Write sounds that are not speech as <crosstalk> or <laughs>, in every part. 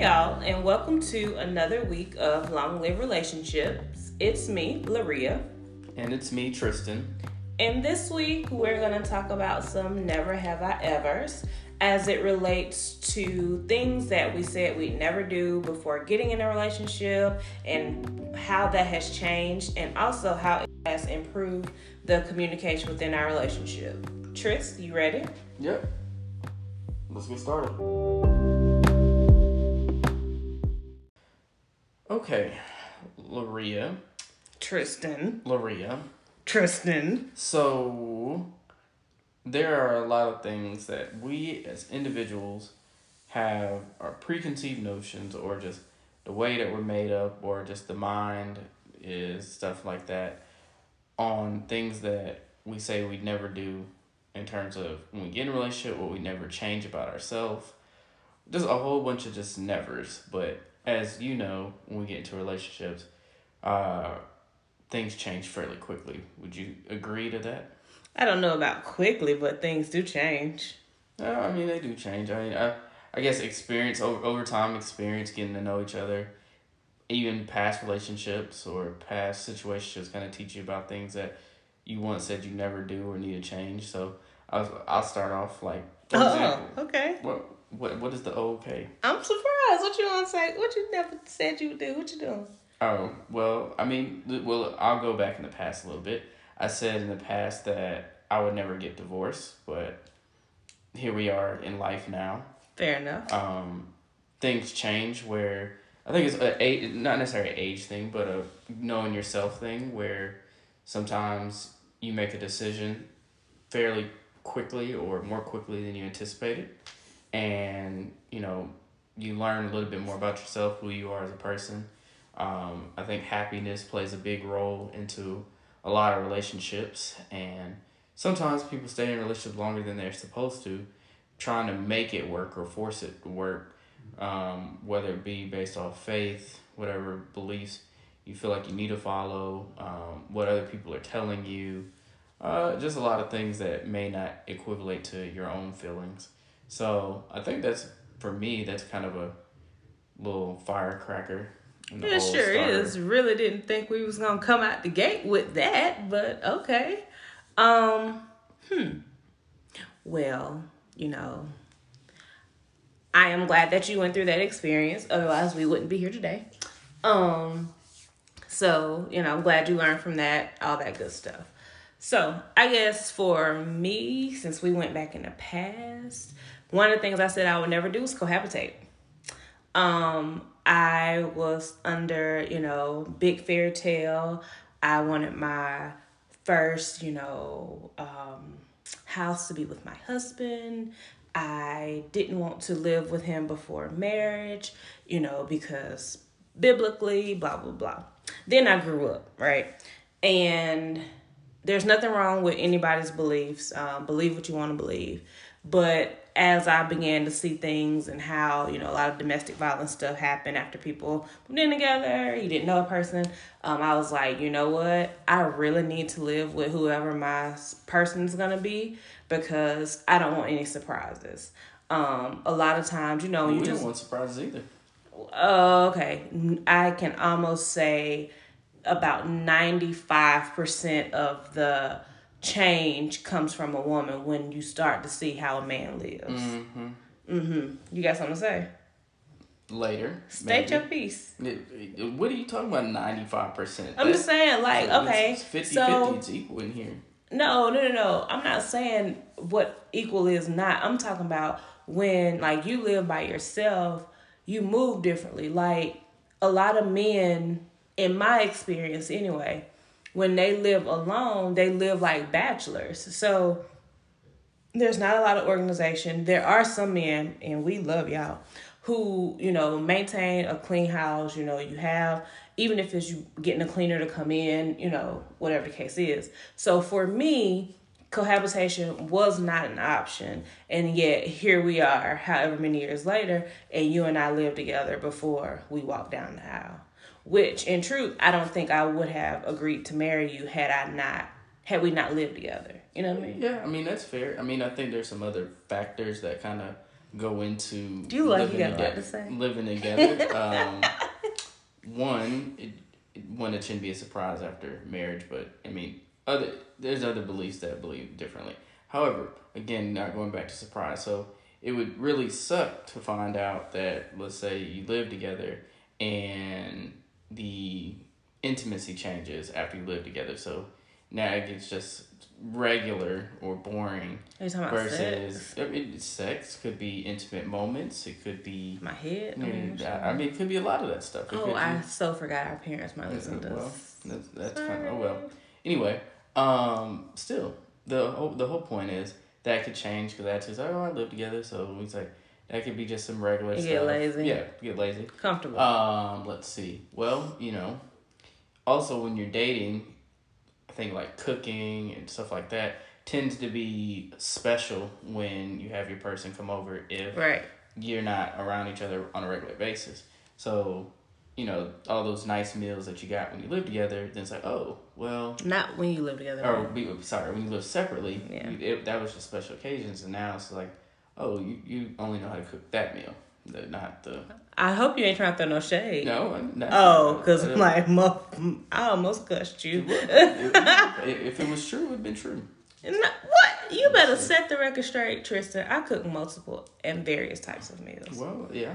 Hey y'all, and welcome to another week of Long Live Relationships. It's me, Laria. And it's me, Tristan. And this week we're going to talk about some never have I evers as it relates to things that we said we'd never do before getting in a relationship and how that has changed and also how it has improved the communication within our relationship. Tris, you ready? Yep. Let's get started. Okay, Laria. Tristan. Laria. Tristan. So, there are a lot of things that we as individuals have our preconceived notions or just the way that we're made up or just the mind is stuff like that on things that we say we'd never do in terms of when we get in a relationship what we never change about ourselves just a whole bunch of just nevers but as you know when we get into relationships uh things change fairly quickly would you agree to that I don't know about quickly, but things do change. Uh, I mean, they do change. I mean, I, I guess experience over over time, experience getting to know each other, even past relationships or past situations, kind of teach you about things that you once said you never do or need to change. So I'll I'll start off like. For oh, example, okay. What what what is the okay? I'm surprised. What you want to say? What you never said you would do? What you doing? Oh well, I mean, well, I'll go back in the past a little bit. I said in the past that I would never get divorced, but here we are in life now. Fair enough. Um, things change where I think it's a age, not necessarily an age thing, but a knowing yourself thing where sometimes you make a decision fairly quickly or more quickly than you anticipated, and you know you learn a little bit more about yourself, who you are as a person. Um, I think happiness plays a big role into a lot of relationships and sometimes people stay in a relationship longer than they're supposed to trying to make it work or force it to work um, whether it be based off faith whatever beliefs you feel like you need to follow um, what other people are telling you uh, just a lot of things that may not equivalent to your own feelings so i think that's for me that's kind of a little firecracker it sure starter. is. Really didn't think we was gonna come out the gate with that, but okay. Um, hmm. Well, you know, I am glad that you went through that experience. Otherwise, we wouldn't be here today. Um, so you know, I'm glad you learned from that, all that good stuff. So I guess for me, since we went back in the past, one of the things I said I would never do was cohabitate. Um, I was under, you know, big fairy tale. I wanted my first, you know, um, house to be with my husband. I didn't want to live with him before marriage, you know, because biblically, blah, blah, blah. Then I grew up, right? And there's nothing wrong with anybody's beliefs. Um, believe what you want to believe. But as I began to see things and how, you know, a lot of domestic violence stuff happened after people moved in together, you didn't know a person, um, I was like, you know what? I really need to live with whoever my person's gonna be because I don't want any surprises. Um, a lot of times, you know, well, you just don't want surprises either. Uh, okay, I can almost say about ninety five percent of the change comes from a woman when you start to see how a man lives. Mm-hmm. Mm-hmm. You got something to say? Later. State maybe. your piece. What are you talking about? Ninety five percent. I'm just saying, like, okay, it's 50, so 50, it's equal in here. No, no, no, no. I'm not saying what equal is not. I'm talking about when, like, you live by yourself, you move differently. Like, a lot of men, in my experience anyway, when they live alone, they live like bachelors. So there's not a lot of organization. There are some men, and we love y'all, who, you know, maintain a clean house. You know, you have, even if it's you getting a cleaner to come in, you know, whatever the case is. So for me, cohabitation was not an option. And yet here we are, however many years later, and you and I lived together before we walked down the aisle which in truth I don't think I would have agreed to marry you had I not had we not lived together. You know what I mean? Yeah, I mean that's fair. I mean I think there's some other factors that kind of go into Do You like living you together. to say. Living together. <laughs> um, one, it, it, one, it shouldn't be a surprise after marriage, but I mean, other there's other beliefs that believe differently. However, again, not going back to surprise. So it would really suck to find out that let's say you live together and the intimacy changes after you live together. So now it gets just regular or boring Are you talking about versus sex? I mean, sex could be intimate moments. It could be. My head. I mean, I I mean, it could be a lot of that stuff. It Oh, I be- so forgot our parents might listen to well, that's, of, oh well. Anyway, um, still the whole the whole point is that could change because that's just oh I live together, so it's like that could be just some regular You stuff. get lazy. Yeah, get lazy. Comfortable. Um, let's see. Well, you know, also when you're dating, I think like cooking and stuff like that tends to be special when you have your person come over if right. you're not around each other on a regular basis. So, you know, all those nice meals that you got when you live together, then it's like, oh, well, Not when you live together. or be, sorry, when you live separately, Yeah. you, it, that was just special occasions, and now it's like, oh, you, you only know how to cook that meal, the, not the I hope you ain't trying to throw no shade. no. I'm not- Oh, because uh, like, mo- I almost cussed you. <laughs> if, if it was true, it would have been true. No, what? You better set the record straight, Tristan. I cook multiple and various types of meals. Well, yeah.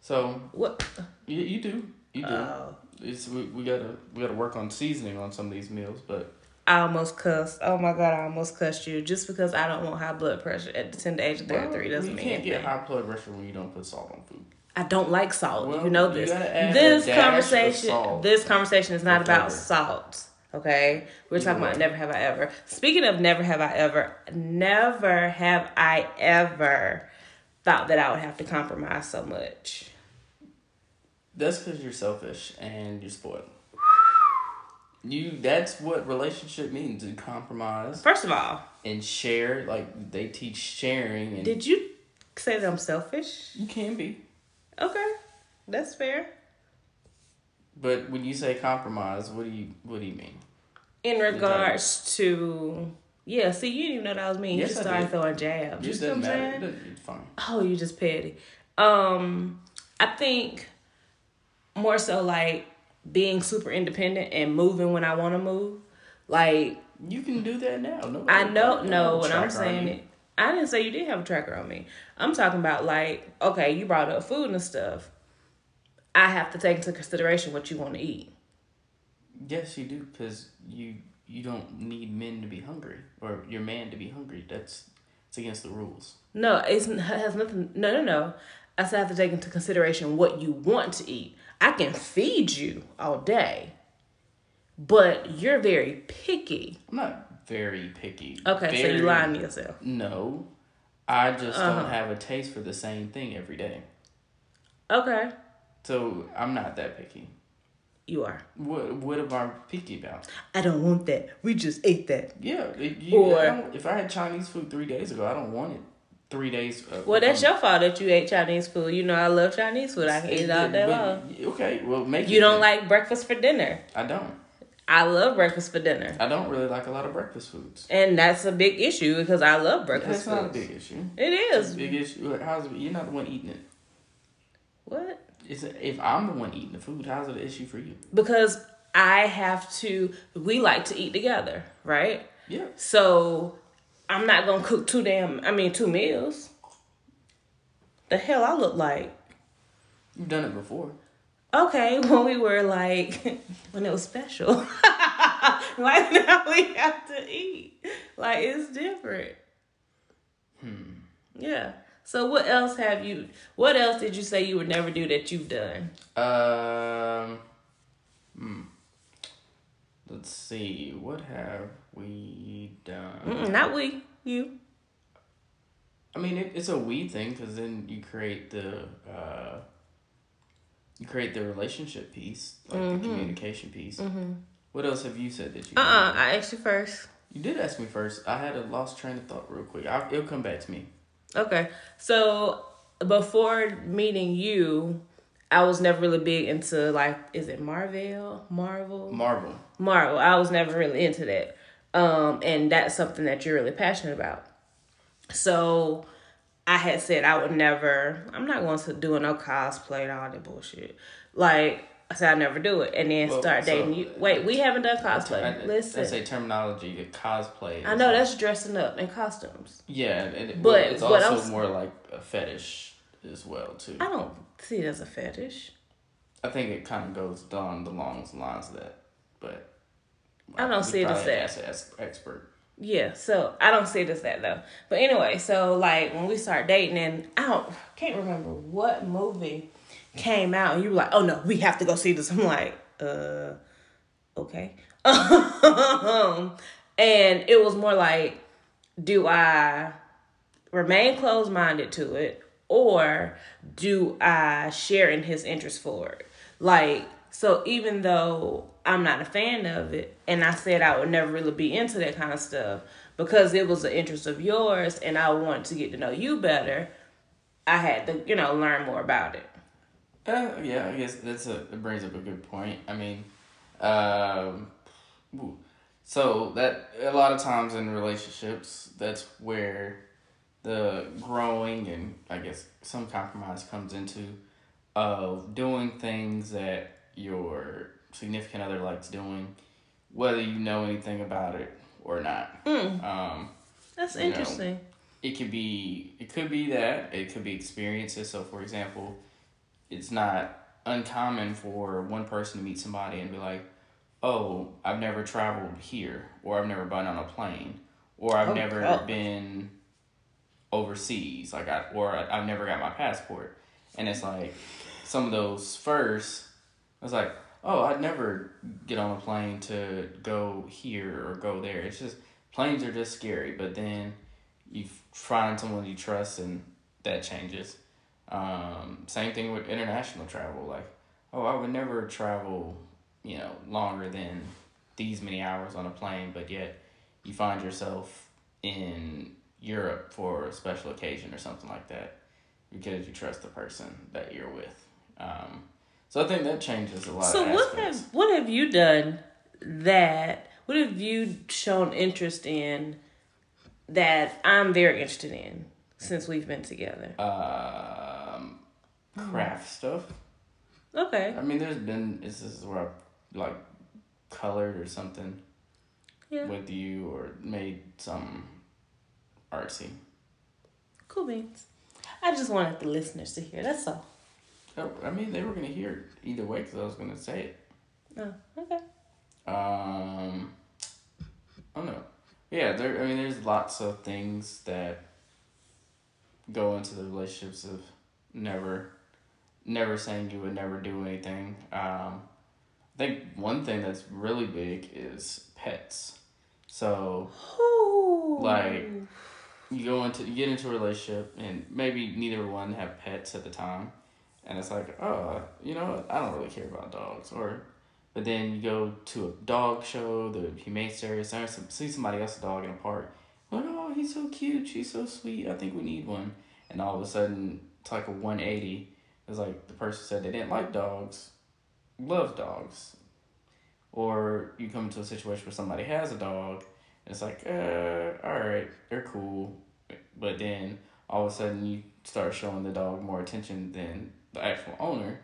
So What? you, you do, you do. Oh. it's we, we gotta we gotta work on seasoning on some of these meals, but I almost cussed. Oh my god, I almost cussed you just because I don't want high blood pressure at the tender age of well, 33 doesn't mean you can't anything. get high blood pressure when you don't put salt on food. I don't like salt. Well, you know this. a This conversation. This conversation is not about salt. Okay, we're talking Either about never have I ever. Speaking of never have I ever, never have I ever thought that I would have to compromise so much. That's because you're selfish and you're spoiled. You that's what relationship means to compromise First of all, and share. Like they teach sharing and did you say that I'm selfish? you can be. Okay, that's fair. But when you say compromise, what do you what do you mean? In regards to yeah, see, you didn't even know that was me. You Yes, just I started throwing jabs. You just I'm doesn't matter. saying? Doesn't- It's fine. Oh, you just petty. Um, I think more so like being super independent and moving when I want to move. Like You can do that now. No, I know, no, what I'm saying it, I didn't say you did have a tracker on me. I'm talking about like, okay, you brought up food and stuff. I have to take into consideration what you want to eat. Yes, you do, because you you don't need men to be hungry or your man to be hungry. That's it's against the rules. No, it's, it has nothing. No, no, no. I still have to take into consideration what you want to eat. I can feed you all day, but you're very picky. I'm not very picky. Okay, so you lying to yourself. No, I just Uh-huh. don't have a taste for the same thing every day. Okay, So I'm not that picky. you are. What what am I picky about? I don't want that. We just ate that. Yeah, you, Or- I if I had Chinese food three days ago, I don't want it three days. Uh, Well, that's your fault that you ate Chinese food. You know I love Chinese food. I can eat it all day long. Okay, well make You it don't like breakfast for dinner. I don't. I love breakfast for dinner, I don't really like a lot of breakfast foods. and that's a big issue because I love breakfast That's not a big issue. It It's a big issue. How's it, you're not the one eating it? What? It's if I'm the one eating the food, how's it an issue for you? Because I have to. We like to eat together, right? Yeah. So I'm not gonna cook two damn. I mean, two meals. The hell I look like. You've done it before. Okay, <laughs> when we were like, <laughs> when it was special. <laughs> like now we have to eat. Like it's different. Hmm. Yeah. So what else have you? What else did you say you would never do that you've done? Um. Hmm. Let's see. What have we done? Mm-mm, not we. You. I mean, it, it's a we thing because then you create the uh, you create the relationship piece, like Mm-hmm. the communication piece. What else have you said that you? Uh uh done? I asked you first. You did ask me first. I had a lost train of thought real quick. I, it'll come back to me. Okay. So before meeting you, I was never really big into like is it Marvel? Marvel? Marvel. Marvel. I was never really into that. Um and that's something that you're really passionate about. So I had said I would never. I'm not going to do no cosplay and all that bullshit. Like I said, I never do it, and then Well, start so- dating you. Wait, we haven't done cosplay. I, Listen, That's a terminology. The cosplay. I know like- that's dressing up in costumes. Yeah, and it, But it's also else- more like a fetish as well too. I don't see it as a fetish. I think it kind of goes down the long lines of that, but I don't see it as that. an expert. Yeah, so I don't see it as that though. But anyway, so like when we start dating, and I don't can't remember what movie came out, and you were like, "Oh no, we have to go see this." I'm like, "Uh, okay." <laughs> and it was more like, do I remain closed minded to it, or do I share in his interest for it? Like, so even though I'm not a fan of it, and I said I would never really be into that kind of stuff because it was an interest of yours, and I wanted to get to know you better, I had to, you know, learn more about it. Uh, yeah, I guess that's a it brings up a good point. I mean, um, so that a lot of times in relationships, that's where the growing and I guess some compromise comes into of doing things that your significant other likes doing, whether you know anything about it or not. Um, That's You know, interesting. it could be it could be that it could be experiences so for example it's not uncommon for one person to meet somebody and be like oh i've never traveled here or i've never been on a plane or i've Oh, never God. been overseas like I, or I- i've never got my passport and it's like some of those first i was like oh i'd never get on a plane to go here or go there. It's just planes are just scary but then you find someone you trust and that changes. Um, same thing with international travel like oh i would never travel you know longer than these many hours on a plane but yet you find yourself in europe for a special occasion or something like that because you trust the person that you're with. Um, so i think that changes a lot So of what aspects. have what have you done that what have you shown interest in that I'm very interested in since we've been together? um, craft stuff Okay. I mean, there's been is this is where I like colored or something Yeah. with you or made some artsy. Cool beans. I just wanted the listeners to hear. That's all. I mean, they were gonna hear it either way because I was gonna say it. Oh, okay. Um, I don't know. Yeah, there. I mean, there's lots of things that go into the relationships of never, never saying you would never do anything. Um, I think one thing that's really big is pets. So Ooh. Like- you go into you get into a relationship and maybe neither one have pets at the time and it's like oh you know i don't really care about dogs. Or but then you go to a dog show the humane service and some, see somebody else's dog in a park. Like oh he's so cute. She's so sweet. I think we need one. And all of a sudden it's like a 180 it's like the person said they didn't like dogs love dogs. Or you come into a situation where somebody has a dog and it's like, uh, all right, they're cool, but then all of a sudden you start showing the dog more attention than the actual owner,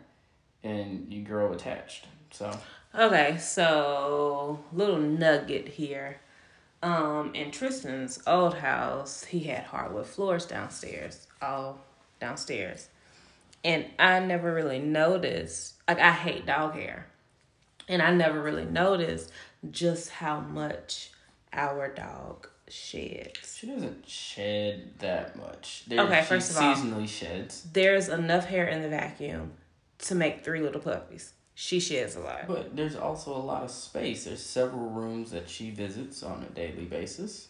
and you grow attached. So Okay, so little nugget here. Um, in Tristan's old house, he had hardwood floors downstairs, all downstairs, and I never really noticed. Like I hate dog hair, and I never really noticed just how much our dog sheds. she doesn't shed that much. There, Okay, first of all- seasonally sheds, There's enough hair in the vacuum to make three little puppies. She sheds a lot. but there's also a lot of space. There's several rooms that she visits on a daily basis.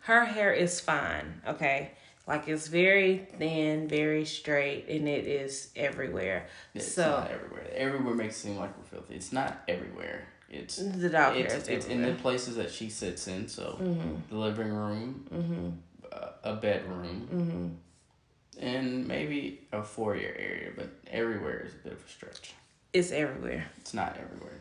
her hair is fine, okay? Like it's very thin, very straight, and it is everywhere. It's so not everywhere. Everywhere makes it seem like we're filthy. It's not everywhere. It's the dog it's, it's in the places that she sits in. So Mm-hmm. the living room, uh, a bedroom, Mm-hmm. and maybe a foyer area. But everywhere is a bit of a stretch. It's everywhere. It's not everywhere.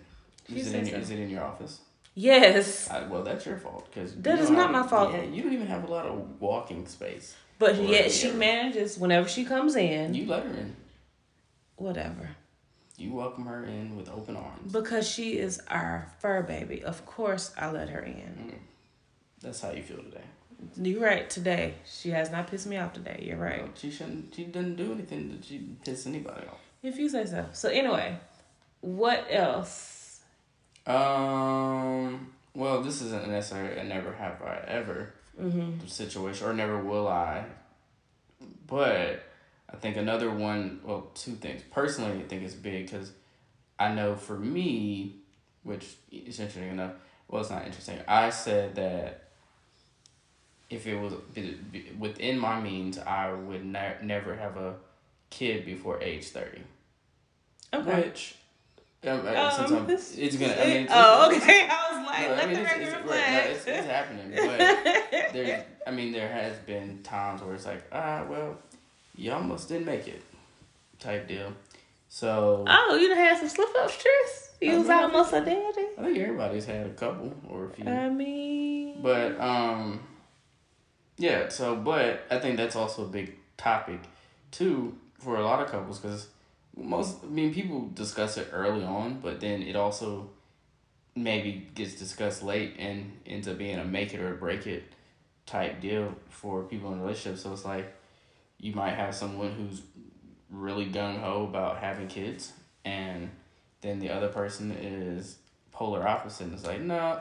She Is it, in, so. is it in your office? Yes. I, well, that's your fault because that is not my fault. Yeah, you don't even have a lot of walking space. But yet she manages whenever she comes in. You let her in. Whatever. You welcome her in with open arms. Because she is our fur baby. Of course, I let her in. Mm. That's how you feel today. You're right. Today, she has not pissed me off today. You're right. No, she shouldn't. She didn't do anything that she piss anybody off. If you say so. So anyway, what else? Um. Well, this isn't necessarily a never have I ever mm-hmm. situation, or never will I. But I think another one. Well, two things. Personally, I think it's big because I know for me, which is interesting enough. Well, it's not interesting. I said that if it was within my means, I would ne- never have a kid before age 30. Okay. Which, um, uh, um, this, it's gonna. I mean, oh, okay. <laughs> I was like, no, let I mean, the record reflect. Right, no, it's, it's happening, but <laughs> there. I mean, there has been times where it's like, ah, well, you almost didn't make it, type deal. So. Oh, you done had some slip ups, Tris. You was almost a daddy. I think everybody's had a couple or a few. I mean. But um. Yeah, so but I think that's also a big topic too for a lot of couples because most I mean people discuss it early on, but then it also maybe gets discussed late and ends up being a make it or break it type deal for people in relationships. So it's like you might have someone who's really gung ho about having kids, and then the other person is polar opposite and it's like, no, nah,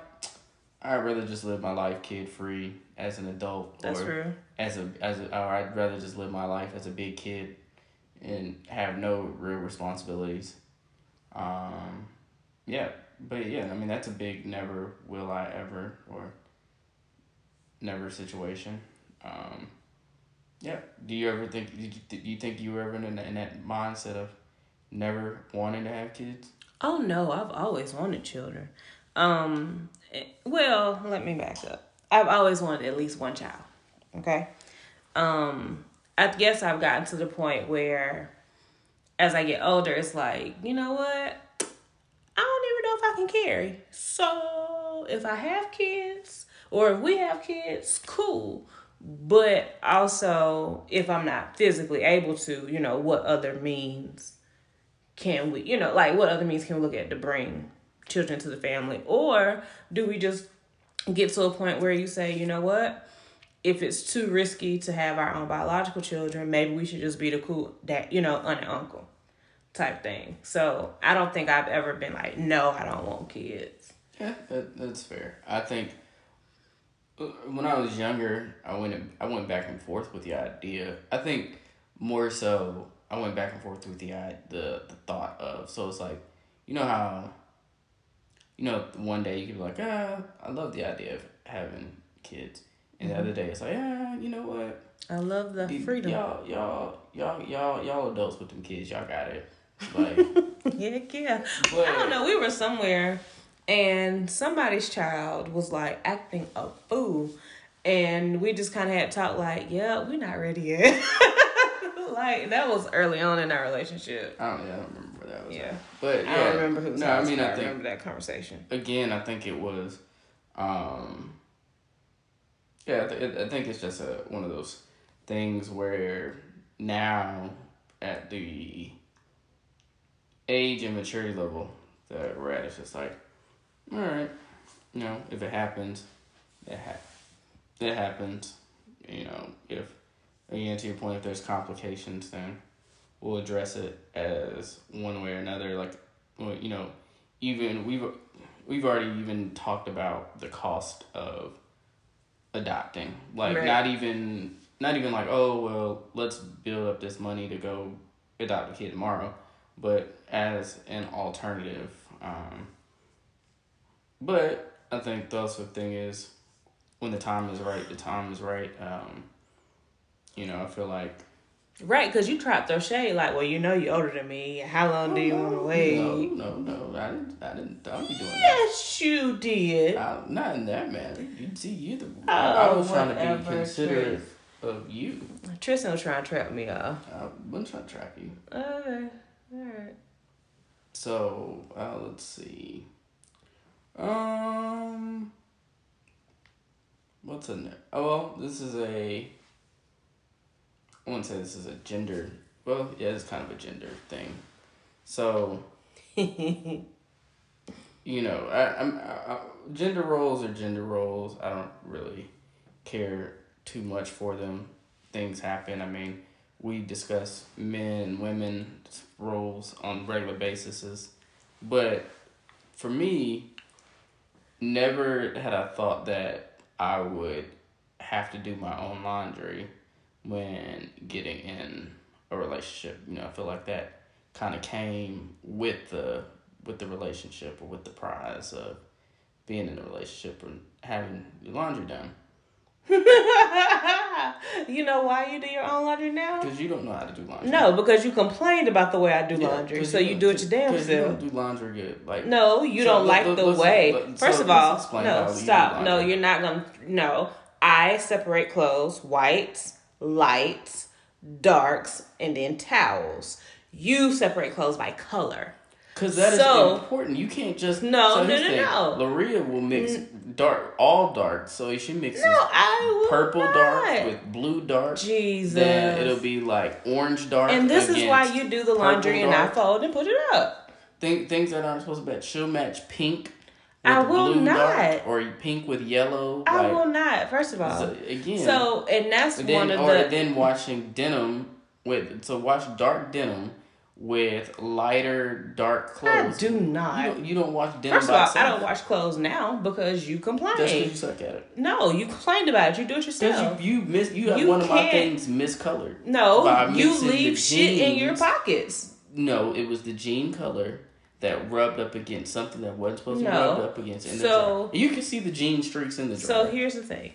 I'd rather just live my life kid free as an adult. That's or true. As a as a, or I'd rather just live my life as a big kid, and have no real responsibilities. Um, yeah, but yeah, I mean that's a big never will I ever or never situation. Um, yeah. Do you ever think? Do you think you were ever in, in that mindset of never wanting to have kids? Oh no, I've always wanted children. Um, well, let me back up. I've always wanted at least one child. Okay. Um, I guess I've gotten to the point where as I get older, it's like, you know what? I don't even know if I can carry. So if I have kids or if we have kids, cool. But also, if I'm not physically able to, you know, what other means can we, you know, like what other means can we look at to bring children to the family? Or do we just get to a point where you say, you know what? If it's too risky to have our own biological children, maybe we should just be the cool that you know, aunt and uncle type thing. So I don't think I've ever been like, no, I don't want kids. Yeah, that, that's fair. I think when I was younger, I went I went back and forth with the idea. I think more so I went back and forth with the the the thought of so it's like you know how you know, one day you could be like, ah, I love the idea of having kids, and mm-hmm. the other day it's like, ah, you know what? I love the freedom. Y'all, y'all, y'all, y'all, y'all adults with them kids, y'all got it. <laughs> Like, heck yeah. But, I don't know. We were somewhere, and somebody's child was like acting a fool, and we just kind of had talk like, yeah, we're not ready yet. <laughs> like that was early on in our relationship. I don't, yeah, I don't remember where that was. Yeah, but yeah, I don't remember who. No, I mean, I, think, remember that conversation. Again, I think it was. um Yeah, I, th- I think it's just a one of those things where now at the age and maturity level that we're at, it's just like, all right, you know, if it happens, it ha- it happens. You know, if again to your point, if there's complications, then we'll address it as one way or another. Like, you know, even we've we've already even talked about the cost of adopting. Like, right. not even not even like, oh well, let's build up this money to go adopt a kid tomorrow, but as an alternative. Um, but I think the also thing is when the time is right, the time is right. Um, you know, I feel like. Right, because you throw shade like, well, you know, you're older than me. How long oh, do you want to wait? No, no, no. I didn't. I didn't. Don't be doing yes, that. Yes, you did. I, not in that manner. You see, you the. Oh, I was trying to be considerate of you. Tristan was trying to trap me off. I wasn't trying to trap you. Okay, all right. So uh, let's see. Um, what's in there? Oh well, this is a. I wouldn't say this is a gender. Well, yeah, it's kind of a gender thing. So. <laughs> you know, I, I'm I, I, gender roles are gender roles. I don't really care too much for them. Things happen. I mean, we discuss men and women's roles on regular basis, but for me, never had I thought that I would have to do my own laundry when getting in a relationship. You know, I feel like that kind of came with the with the relationship or with the prize of being in a relationship and having your laundry done. <laughs> <laughs> you know why you do your own laundry now? Because you don't know how to do laundry. No, because you complained about the way I do yeah, laundry, so you, you do it your damn self. You don't do laundry good. Like no, you so don't like the way. First so of all, no, stop. No, you're not gonna. No, I separate clothes: whites, lights, darks, and then towels. You separate clothes by color. Cause that so, is important. You can't just no so no no no. Laria will mix dark, all dark. So she mixes no, I purple not. dark with blue dark. Jesus. Then it'll be like orange dark. And this is why you do the laundry and I fold and put it up. Think things that aren't supposed to match. She'll match pink. I will not. Or pink with yellow. I like, will not. First of all, so again. So and that's then, one of or the. then washing denim with so wash dark denim with lighter, dark clothes. I do not. You don't, you don't wash denim. First of all, I don't wash clothes now because you complain. Just because you suck at it. No, you complained about it. You do it yourself. You, you miss. You have you one of my things miscolored. No, you leave shit in your pockets. No, it was the jean color that rubbed up against something that wasn't supposed to no. rub up against. In so you can see the jean streaks in the dryer. So here's the thing: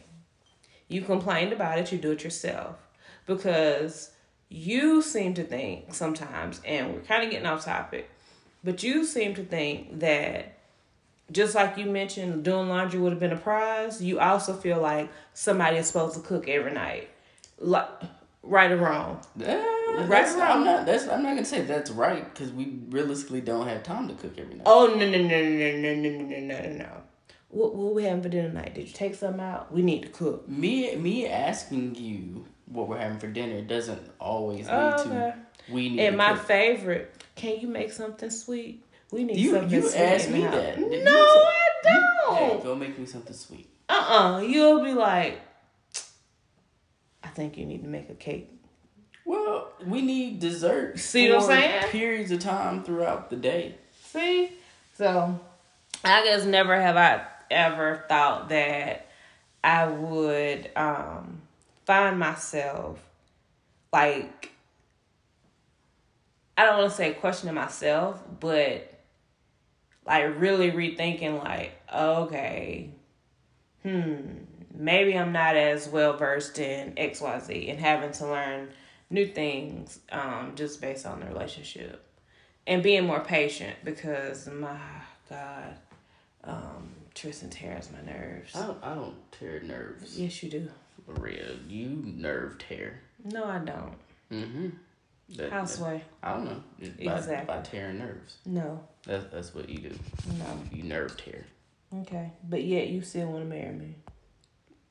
you complained about it. You do it yourself because you seem to think sometimes, and we're kind of getting off topic, but you seem to think that just like you mentioned, doing laundry would have been a prize. You also feel like somebody is supposed to cook every night, like right or wrong. Yeah, right or wrong. I'm not. That's. I'm not gonna say that's right because we realistically don't have time to cook every night. Oh no no no no no no no no no no. What what we having for dinner tonight? Did you take something out? We need to cook. Me me asking you what we're having for dinner doesn't always lead oh, okay. to we need. And my cook. favorite, can you make something sweet? We need you, something you sweet. You asked me that. No, I don't. Hey, go make me something sweet. Uh uh-uh. uh. you will be like, I think you need to make a cake. Well, we need dessert. See what I'm saying? Periods of time throughout the day. See? So, I guess never have I ever thought that I would um find myself like I don't want to say questioning myself, but like really rethinking like, okay, hmm, maybe I'm not as well versed in XYZ and having to learn new things um just based on the relationship. And being more patient because my God, um, Tristan tears my nerves. I don't I don't tear nerves. Yes you do. Maria, you nerve tear. No, I don't. Mm-hmm. That, Houseway. I don't know. By, exactly. By tearing nerves. No. That's that's what you do. No. You nerve tear. Okay, but yet you still want to marry me.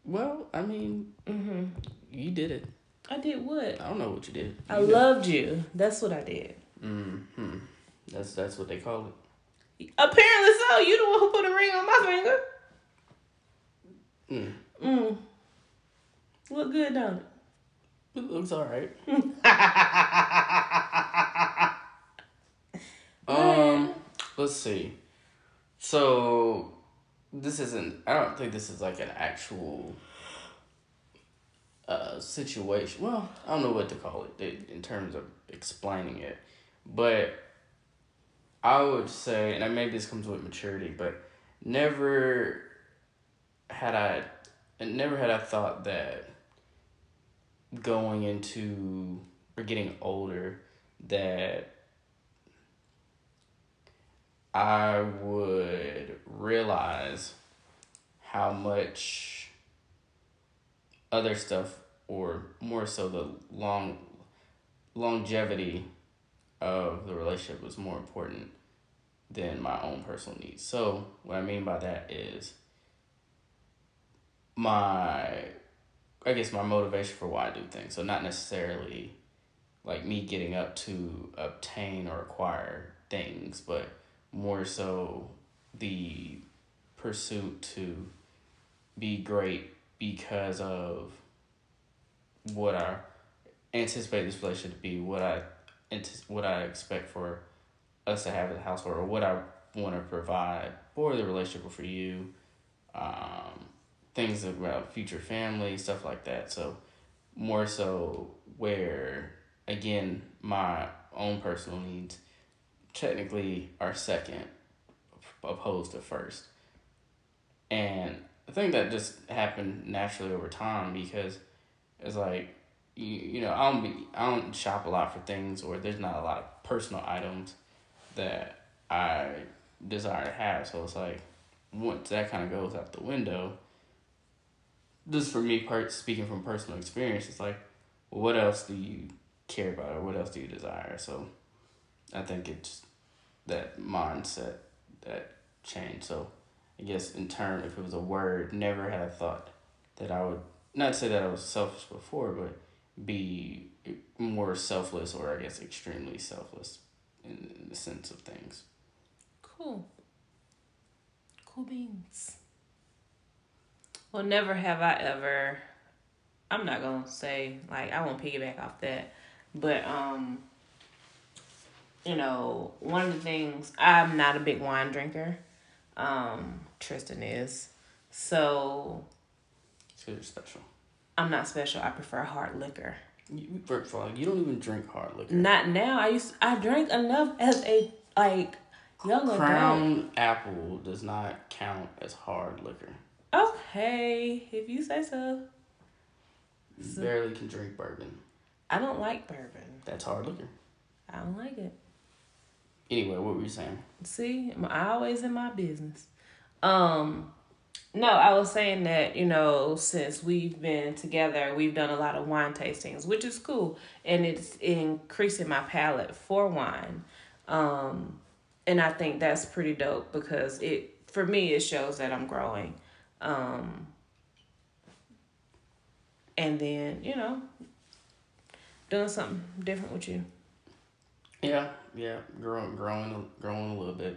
Well, I mean, mm-hmm. you did it. I did what? I don't know what you did. You I loved you. That's what I did. Mm-hmm. That's that's what they call it. Apparently so. You the one who put a ring on my finger. Mm. Mm. Look good, don't it? It looks all right. <laughs> <laughs> um, let's see. So, this isn't. I don't think this is like an actual uh situation. Well, I don't know what to call it in terms of explaining it, but I would say, and maybe this comes with maturity, but never had I, never had I thought that going into or getting older that I would realize how much other stuff or more so the long longevity of the relationship was more important than my own personal needs. So what I mean by that is my I guess my motivation for why I do things. So not necessarily like me getting up to obtain or acquire things, but more so the pursuit to be great because of what I anticipate this relationship to be, what I what I expect for us to have in the household, or what I want to provide for the relationship or for you, um, things about future family, stuff like that. So more so where again my own personal needs technically are second opposed to first. And I think that just happened naturally over time because it's like you, you know, I don't be I don't shop a lot for things or there's not a lot of personal items that I desire to have. So it's like once that kind of goes out the window, just for me, part speaking from personal experience, it's like, well, what else do you care about or what else do you desire? So I think it's that mindset that changed. So I guess in turn, if it was a word, never had I thought that I would not say that I was selfish before, but be more selfless or I guess extremely selfless in, in the sense of things. Cool. Cool beans. Well, never have I ever. I'm not gonna say like I won't piggyback off that, but um, you know, one of the things I'm not a big wine drinker. Um, Tristan is, so. So you're special. I'm not special. I prefer hard liquor. You, first of all, you don't even drink hard liquor. Not now. I used. I drank enough as a like young Crown adult. Apple does not count as hard liquor. Okay, if you say so. so. Barely can drink bourbon. I don't like bourbon. That's hard liquor. I don't like it. Anyway, what were you saying? See, I'm always in my business. Um, no, I was saying that, you know, since we've been together, we've done a lot of wine tastings, which is cool. And it's increasing my palate for wine. Um, and I think that's pretty dope because it, for me, it shows that I'm growing. Um, and then, you know, doing something different with you. Yeah, yeah, growing, growing, growing a little bit,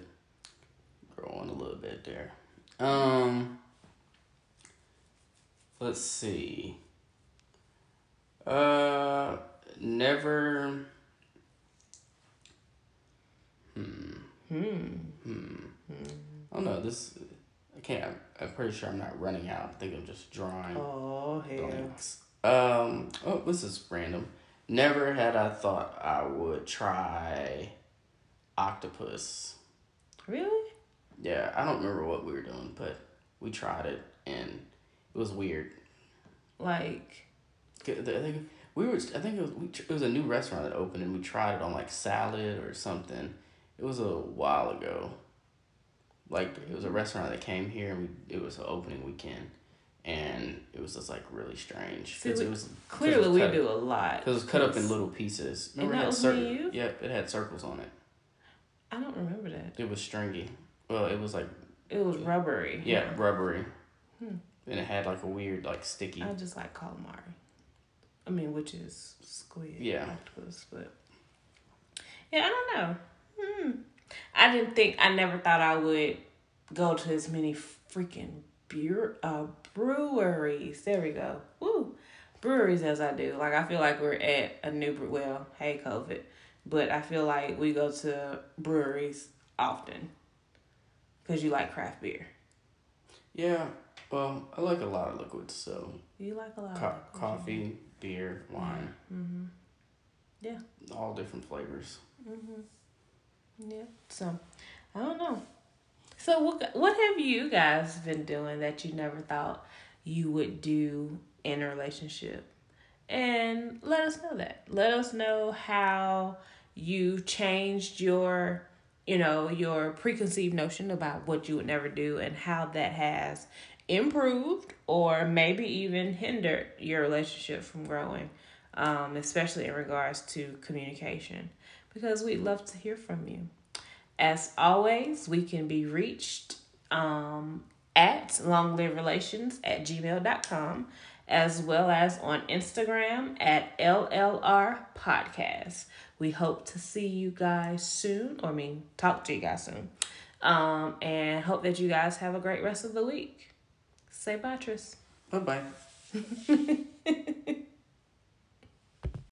growing a little bit there. Um, Let's see. Uh, never. Hmm. Hmm. Hmm. I don't know. This. I can't. I'm, I'm pretty sure I'm not running out. I think I'm just drawing. Oh. Blanks. Um. Oh, this is random. Never had I thought I would try octopus. Really? Yeah, I don't remember what we were doing, but we tried it and it was weird. Like, I think we were. I think it was. We, it was a new restaurant that opened, and we tried it on like salad or something. It was a while ago. Like it was a restaurant that came here, and we, it was an opening weekend, and it was just like really strange. because it was clearly it was we do a lot. Because it was cut up in little pieces. Remember and that it had circles. You? Yep, it had circles on it. I don't remember that. It was stringy. Well, it was like. It was rubbery. Yeah, yeah. rubbery. Hmm and it had like a weird like sticky. I just like calamari. I mean, which is squid. Yeah. Octopus, but yeah, I don't know. Hmm. I didn't think. I never thought I would go to as many freaking beer uh breweries. There we go. Woo. Breweries as I do. Like I feel like we're at a new well, hey COVID. But I feel like we go to breweries often. Cause you like craft beer. Yeah, well, I like a lot of liquids, so. You like a lot. Co- coffee, beer, wine. Mm-hmm. Yeah. All different flavors. Mhm. Yeah. So, I don't know. So what what have you guys been doing that you never thought you would do in a relationship? And let us know that. Let us know how you changed your you know your preconceived notion about what you would never do and how that has improved or maybe even hindered your relationship from growing, um, especially in regards to communication, because we'd love to hear from you. As always, we can be reached um, at longliverelations at gmail.com as well as on Instagram at LLR Podcast. We hope to see you guys soon, or I mean, talk to you guys soon. Um, and hope that you guys have a great rest of the week. Say bye, Tris. Bye bye. <laughs>